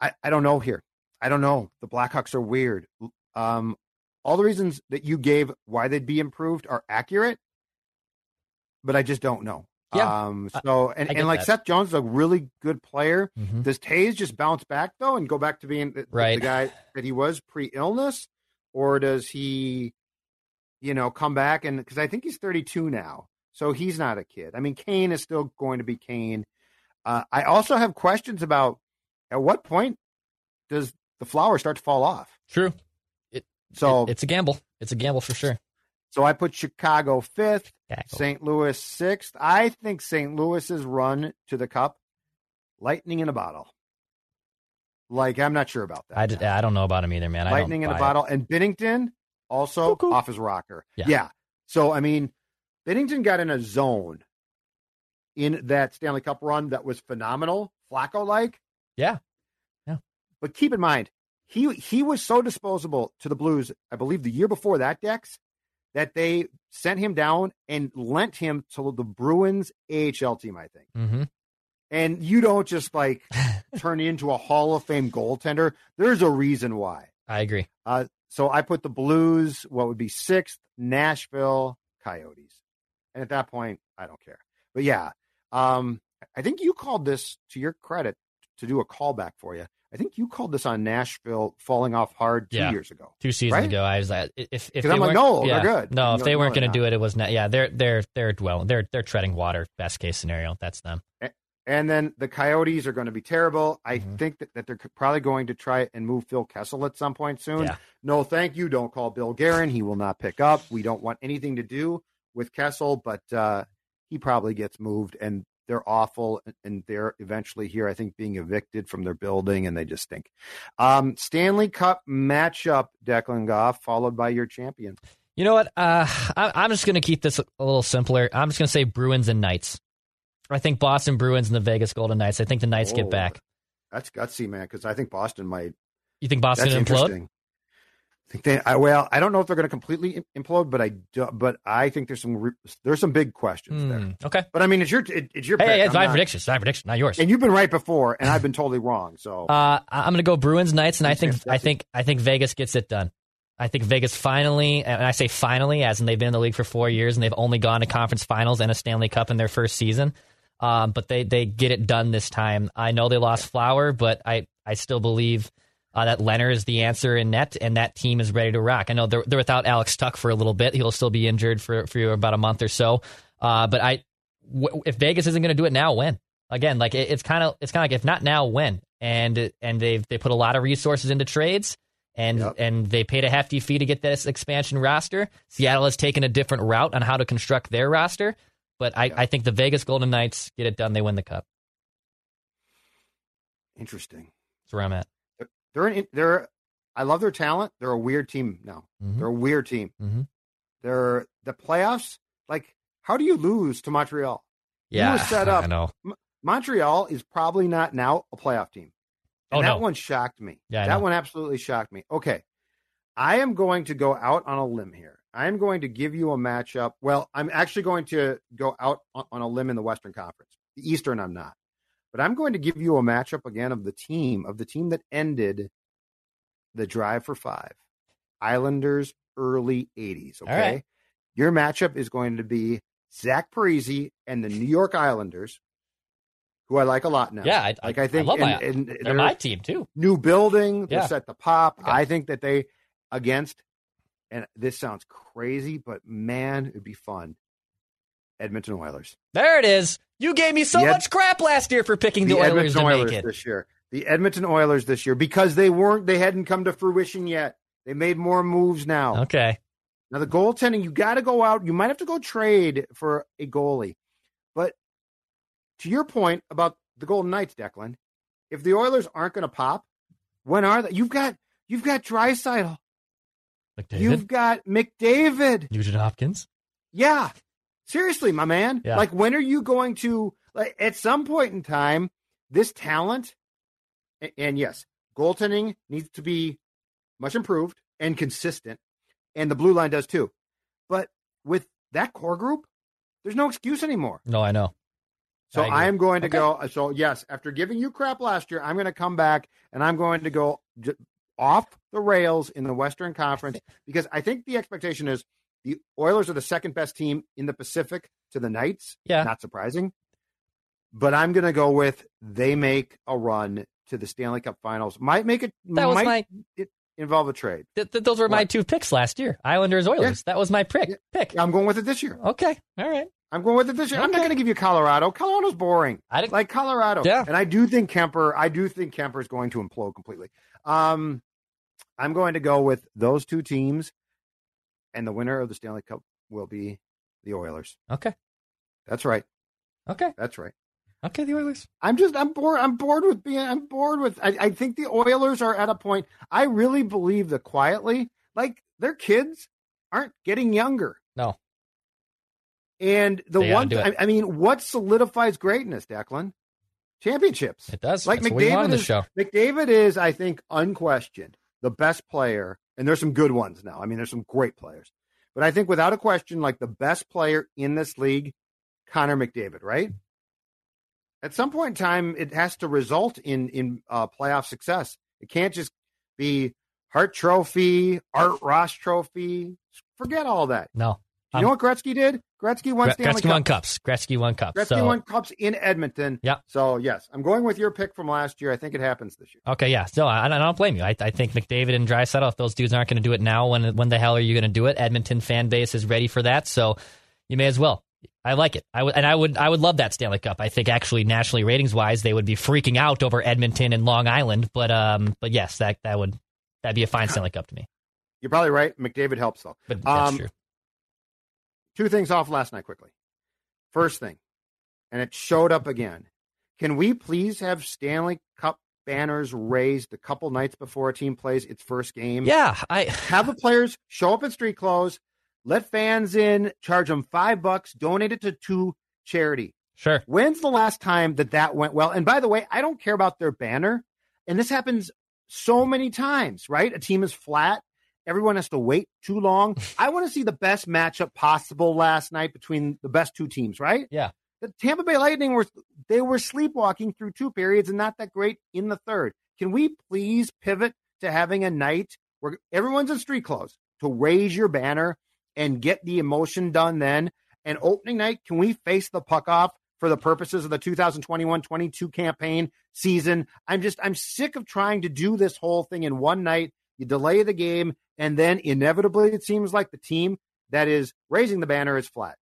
I, I don't know here. I don't know. The Blackhawks are weird. Um, all the reasons that you gave why they'd be improved are accurate, but I just don't know. Yeah. Um, so and, and like that. Seth Jones is a really good player. Mhm. Does Toews just bounce back though and go back to being the, Right. the guy [SIGHS] that he was pre-illness, or does he, you know, come back and because I think he's 32 now, so he's not a kid. I mean, Kane is still going to be Kane. Uh, I also have questions about at what point does the flower start to fall off? True. So, It- it's a gamble. It's a gamble for sure. so I put Chicago fifth, St. Louis sixth. I think St. Louis's run to the cup, lightning in a bottle. Like I'm not sure about that. I, don't know about him either, man. Lightning in a buy it. bottle. And Binnington also Cuckoo. off his rocker. Yeah. So I mean, Binnington got in a zone in that Stanley Cup run that was phenomenal, Flacco like. Yeah. Yeah. But keep in mind, he he was so disposable to the Blues, I believe the year before that, Dex, that they sent him down and lent him to the Bruins AHL team, I think. Mm-hmm. And you don't just like [LAUGHS] turn into a Hall of Fame goaltender. There's a reason why. I agree. Uh, so I put the Blues, what would be sixth, Nashville Coyotes. And at that point, I don't care. But yeah, um, I think you called this, to your credit, to do a callback for you. I think you called this on Nashville falling off hard two Yeah. years ago. Two seasons Right? ago, I was like, if if I'm like, no, they're good. No, And if they like, weren't no, going to do it, it was not. Yeah, they're they're they're dwelling. They're they're treading water. Best case scenario, that's them. And then the Coyotes are going to be terrible. I Mhm. think that, that they're probably going to try and move Phil Kessel at some point soon. Yeah. No, thank you. Don't call Bill Guerin. He will not pick up. We don't want anything to do with Kessel, but uh, he probably gets moved. And they're awful. And they're eventually here, I think, being evicted from their building, and they just stink. Um, Stanley Cup matchup, Declan Goff, followed by your champion. You know what? Uh, I, I'm just going to keep this a little simpler. I'm just going to say Bruins and Knights. I think Boston Bruins and the Vegas Golden Knights. I think the Knights Oh, get back. That's gutsy, man, because I think Boston might You think Boston implode? I think they, I, well, I don't know if they're going to completely implode, but I do, but I think there's some re- there's some big questions there. Hmm, okay. But I mean, it's your it, it's your Hey, pick. hey, it's I'm my not- prediction. It's my prediction, not yours. and you've been right before, and I've been totally wrong. So Uh, I'm going to go Bruins Knights, and I think I think I think Vegas gets it done. I think Vegas finally, and I say finally, as in they've been in the league for four years and they've only gone to conference finals and a Stanley Cup in their first season. Um, but they they get it done this time. I know they lost Flower, but I I still believe uh, that Lehner is the answer in net, and that team is ready to rock. I know they're they're without Alex Tuch for a little bit. He'll still be injured for for about a month or so. Uh, but I w- if Vegas isn't going to do it now, when? Again, like it, it's kind of it's kind of like if not now, when? And and they've they put a lot of resources into trades. And Yep. and they paid a hefty fee to get this expansion roster. Seattle has taken a different route on how to construct their roster, but I, Yeah. I think the Vegas Golden Knights get it done. They win the cup. interesting. That's where I'm at. They're an, they're I love their talent. They're a weird team now. Mhm. They're a weird team. Mhm. They're the playoffs. Like, how do you lose to Montreal? Yeah, were set [LAUGHS] up. I know. Montreal is probably not now a playoff team. And Oh, that no. one shocked me. Yeah, that one absolutely shocked me. Okay. I am going to go out on a limb here. I am going to give you a matchup. Well, I'm actually going to go out on a limb in the Western Conference. The Eastern, I'm not. But I'm going to give you a matchup again of the team, of the team that ended the drive for five. Islanders, early 80s. Okay. right. Your matchup is going to be Zach Parise and the New York Islanders, who I like a lot now. Yeah, I, like I think love my, and- and they're my team too. new building, they're Yeah. set the pop. Okay. I think that they against and this sounds crazy, but man, it'd be fun. Edmonton Oilers. There it is. You gave me so Ed- much crap last year for picking the, the Oilers Edmonton to Oilers make it. this year. The Edmonton Oilers this year because they weren't they hadn't come to fruition yet. They made more moves now. Okay. Now the goaltending, you got to go out. You might have to go trade for a goalie. But to your point about the Golden Knights, Declan, if the Oilers aren't going to pop, when are they? You've got you've got Draisaitl. McDavid, You've got McDavid. Nugent Hopkins. Yeah. Seriously, my man. Yeah. Like when are you going to like at some point in time, this talent a- and yes, goaltending needs to be much improved and consistent. And the blue line does too. But with that core group, there's no excuse anymore. No, I know. So I. I, am going to Okay. go. Uh, so yes, after giving you crap last year, I'm going to come back and I'm going to go j- off the rails in the Western Conference because I think the expectation is the Oilers are the second best team in the Pacific to the Knights. Yeah. not surprising. But I'm going to go with they make a run to the Stanley Cup Finals. Might make it. That was might my. it involve a trade. Th- th- those were my two picks last year. Islanders, Oilers. That was my pick. Yeah. Pick. I'm going with it this year. Okay. All right. I'm going with it this year. I'm not going to give you Colorado. Colorado's boring. I didn't. like Colorado. Yeah. And I do think Kuemper, I do think Kuemper is going to implode completely. Um, I'm going to go with those two teams, and the winner of the Stanley Cup will be the Oilers. Okay. That's right. Okay. That's right. Okay. The Oilers. I'm just I'm bored. I'm bored with being. I'm bored with. I, I think the Oilers are at a point. I really believe that quietly, like their kids aren't getting younger. No. And the They one. I, I mean, what solidifies greatness, Declan? Championships. It does. Like That's what we want McDavid is, show. McDavid is, I think, unquestioned the best player, and there's some good ones now. I mean, there's some great players, but I think without a question, like the best player in this league, Connor McDavid, right? At some point in time, it has to result in in uh, playoff success. It can't just be Hart Trophy, Art Ross Trophy. Forget all that. No. You know what Gretzky did? Gretzky won Gre- Stanley Gretzky won cups. Gretzky won cups. Gretzky so, won cups in Edmonton. Yeah. So yes, I'm going with your pick from last year. I think it happens this year. Okay, yeah. So I, I don't blame you. I, I think McDavid and Draisaitl, if those dudes aren't going to do it now, when when the hell are you going to do it? Edmonton fan base is ready for that, so you may as well. I like it. I would, and I would, I would love that Stanley Cup. I think actually, nationally ratings wise, they would be freaking out over Edmonton and Long Island. But, um, but yes, that that would that'd be a fine Stanley Cup to me. You're probably right. McDavid helps though. But that's Um, true. Two things off last night quickly. First thing, and it showed up again. Can we please have Stanley Cup banners raised a couple nights before a team plays its first game? Yeah, I Have the players show up in street clothes, let fans in, charge them five bucks, donate it to two charity. sure. When's the last time that that went well? And by the way, I don't care about their banner. And this happens so many times, right? A team is flat. Everyone has to wait too long. [LAUGHS] I want to see the best matchup possible last night between the best two teams, right? Yeah. The Tampa Bay Lightning were they were sleepwalking through two periods and not that great in the third. Can we please pivot to having a night where everyone's in street clothes to raise your banner and get the emotion done then? And opening night, can we face the puck off for the purposes of the 2021-22 campaign season? I'm just I'm sick of trying to do this whole thing in one night. You delay the game, and then inevitably it seems like the team that is raising the banner is flat.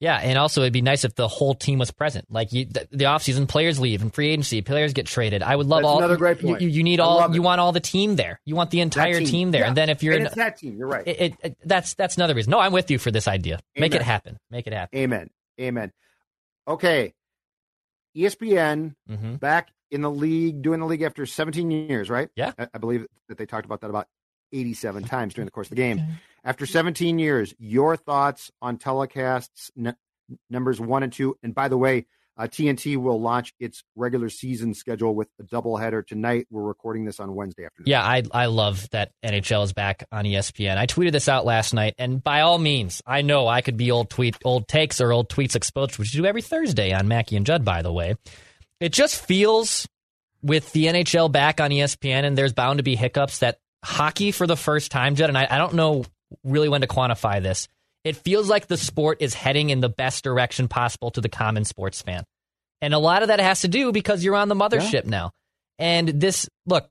Yeah, and also it'd be nice if the whole team was present. Like you, the, the offseason, players leave and free agency, players get traded. I would love That's all. another great you- point. You, you need I all. You want all the team there. You want the entire That team, there. Yeah. And then if you're, and in, it's that team, you're right. it, it, it- that's that's another reason. No, I'm with you for this idea. Make it happen. Make it happen. Amen. Amen. Okay. ESPN hmm back in the league, doing the league after 17 years, right? Yeah. I, I believe that they talked about that about 87 [LAUGHS] times during the course of the game. After 17 years, your thoughts on telecasts n- numbers one and two. And by the way, uh, TNT will launch its regular season schedule with a doubleheader tonight. We're recording this on Wednesday afternoon. Yeah, I I love that NHL is back on ESPN. I tweeted this out last night, and by all means, I know I could be old tweet, old takes or old tweets exposed, which you do every Thursday on Mackie and Judd. By the way, it just feels with the NHL back on ESPN, and there's bound to be hiccups that hockey for the first time, Judd, and I, I don't know really when to quantify this. It feels like the sport is heading in the best direction possible to the common sports fan. And a lot of that has to do because you're on the mothership now. And this, look,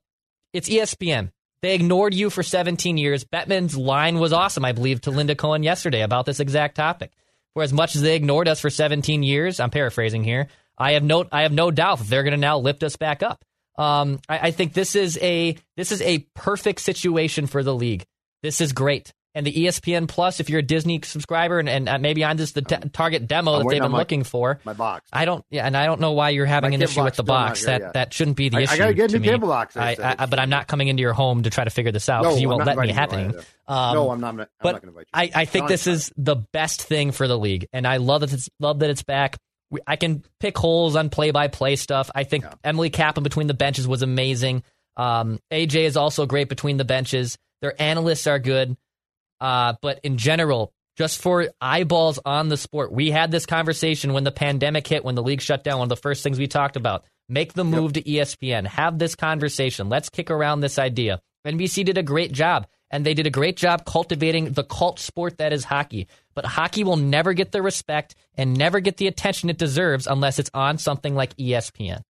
it's ESPN. They ignored you for 17 years. Bettman's line was awesome, I believe, to Linda Cohn yesterday about this exact topic. for as much as they ignored us for 17 years, I'm paraphrasing here. I have no I have no doubt that they're going to now lift us back up. Um, I, I think this is a this is a perfect situation for the league. This is great. And the ESPN Plus, if you're a Disney subscriber, and, and uh, maybe I'm just the t- target demo I'm that they've been my- looking for. My box. I don't, yeah, and I don't know why you're having My an issue with the box. That yet. that shouldn't be the I- I issue. gotta get a to new cable box, I, I, but I'm not coming into your home to try to figure this out No, because you I'm won't let me inviting you have either. Um, no, I'm not. I'm not but going to invite you. I, I think this is the best thing for the league, and I love that it's love that it's back. We, I can pick holes on play by play stuff. I think Emily Kaplan between the benches was amazing. Um, AJ is also great between the benches. Their analysts are good, uh, but in general, just for eyeballs on the sport, we had this conversation when the pandemic hit, when the league shut down. One of the first things we talked about: make the move to E ESPN, have this conversation. Let's kick around this idea. NBC did a great job, and they did a great job cultivating the cult sport that is hockey. But hockey will never get the respect and never get the attention it deserves unless it's on something like ESPN.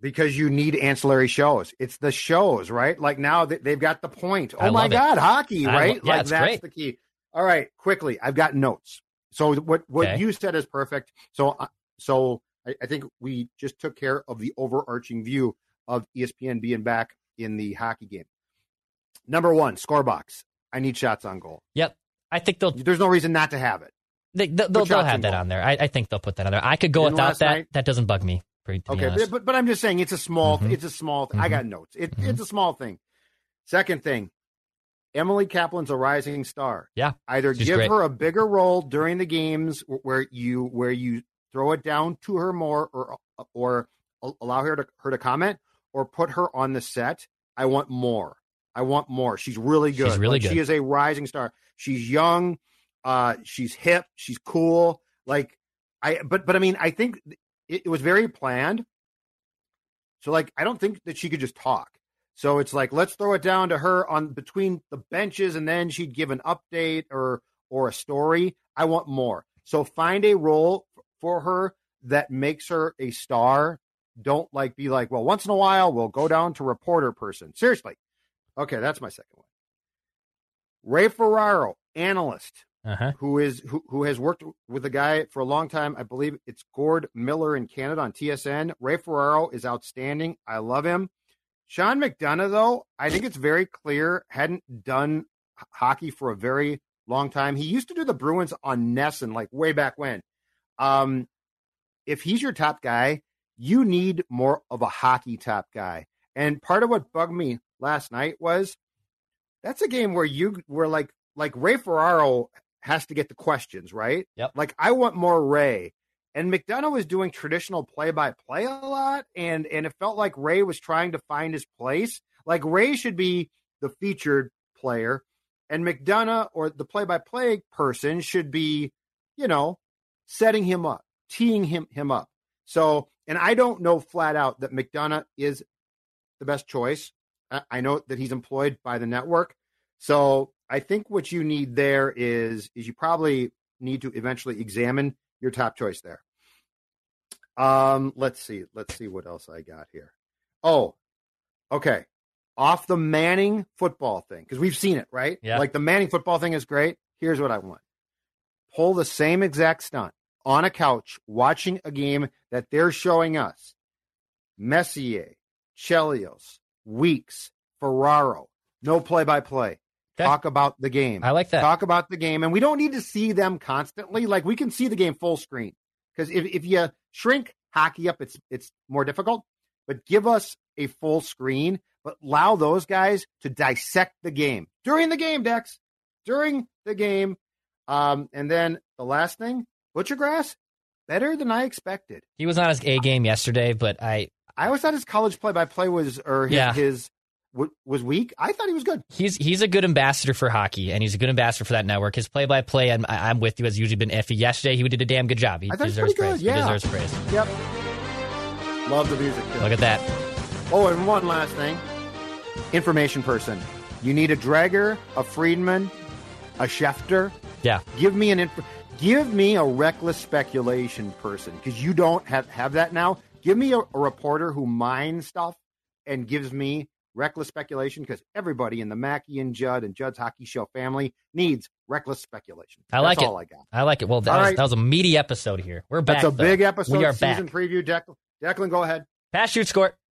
because you need ancillary shows. It's the shows, right? Like now they- they've got the point. Oh I my it. God, hockey, I right? lo- yeah, like that's great. the key. All right, quickly, I've got notes. So what what Okay. you said is perfect. So uh, so I, I think we just took care of the overarching view of ESPN being back in the hockey game. Number one, score box. I need shots on goal. Yep, I think they'll There's no reason not to have it. they, they'll, Put they'll have that goal. on there. I, I think they'll put that on there. I could go without that. night? That doesn't bug me. Be Okay, but, but I'm just saying it's a small Mhm. it's a small I Mhm. got notes. It, Mhm. It's a small thing. Second thing, Emily Kaplan's a rising star. Yeah, Either give great. her a bigger role during the games where you where you throw it down to her more or or allow her to her to comment or put her on the set. I want more. I want more. She's really good. She's really Like, She is a rising star. She's young. Uh, she's hip. She's cool. Like I, but but I mean, I think it, it was very planned. So like, I don't think that she could just talk. So it's like, let's throw it down to her on between the benches, and then she'd give an update or or a story. I want more. So find a role for her that makes her a star. Don't like be like, well, once in a while we'll go down to reporter person. Seriously. Okay, that's my second one. Ray Ferraro, analyst, uh-huh. who is who, who has worked with a guy for a long time. I believe it's Gord Miller in Canada on TSN. Ray Ferraro is outstanding. I love him. Sean McDonough, though, I think it's very clear hadn't done hockey for a very long time. He used to do the Bruins on NESN, like way back when. Um, if he's your top guy, you need more of a hockey top guy. And part of what bugged me last night was that's a game where you were like like Ray Ferraro has to get the questions, right? Yep. Like I want more Ray. And McDonough was doing traditional play by play a lot, and and it felt like Ray was trying to find his place. Like Ray should be the featured player, and McDonough or the play by play person should be, you know, setting him up, teeing him him up. So, and I don't know flat out that McDonough is the best choice. I, I know that he's employed by the network. So I think what you need there is is you probably need to eventually examine your top choice there. Um, let's see. Let's see what else I got here. Oh, okay. Off the Manning football thing, because we've seen it, right? Yeah. Like the Manning football thing is great. Here's what I want. Pull the same exact stunt on a couch watching a game that they're showing us. Messier, Chelios, Weeks, Ferraro, no play by play. Talk about the game. I like that. Talk about the game. And we don't need to see them constantly. Like we can see the game full screen. Because if, if you shrink hockey up, it's it's more difficult. But give us a full screen, but allow those guys to dissect the game during the game, Dex. During the game. Um, and then the last thing, Buccigross, better than I expected. He was on his A game yesterday, but I I always thought his college play by play was or his, Yeah. his w- was weak. I thought he was good. he's he's a good ambassador for hockey, and he's a good ambassador for that network. His play by play, I'm I'm with you, has usually been iffy. Yesterday, he did a damn good job. He I thought he was deserves pretty praise. yeah. He deserves praise. Yep. Love the music. Too. Look at that. Oh, and one last thing. Information person. You need a Dreger, a Friedman, a Schefter. Yeah. Give me an inf- give me a reckless speculation person because you don't have have that now. Give me a, a reporter who mines stuff and gives me reckless speculation because everybody in the Mackey and Judd and Judd's Hockey Show family needs reckless speculation. I like That's it. all I got. I like it. Well, that, was, right. that was a meaty episode here. We're back. That's a though. big episode. We are season back. preview. Declan, Declan, go ahead. Pass, shoot, score.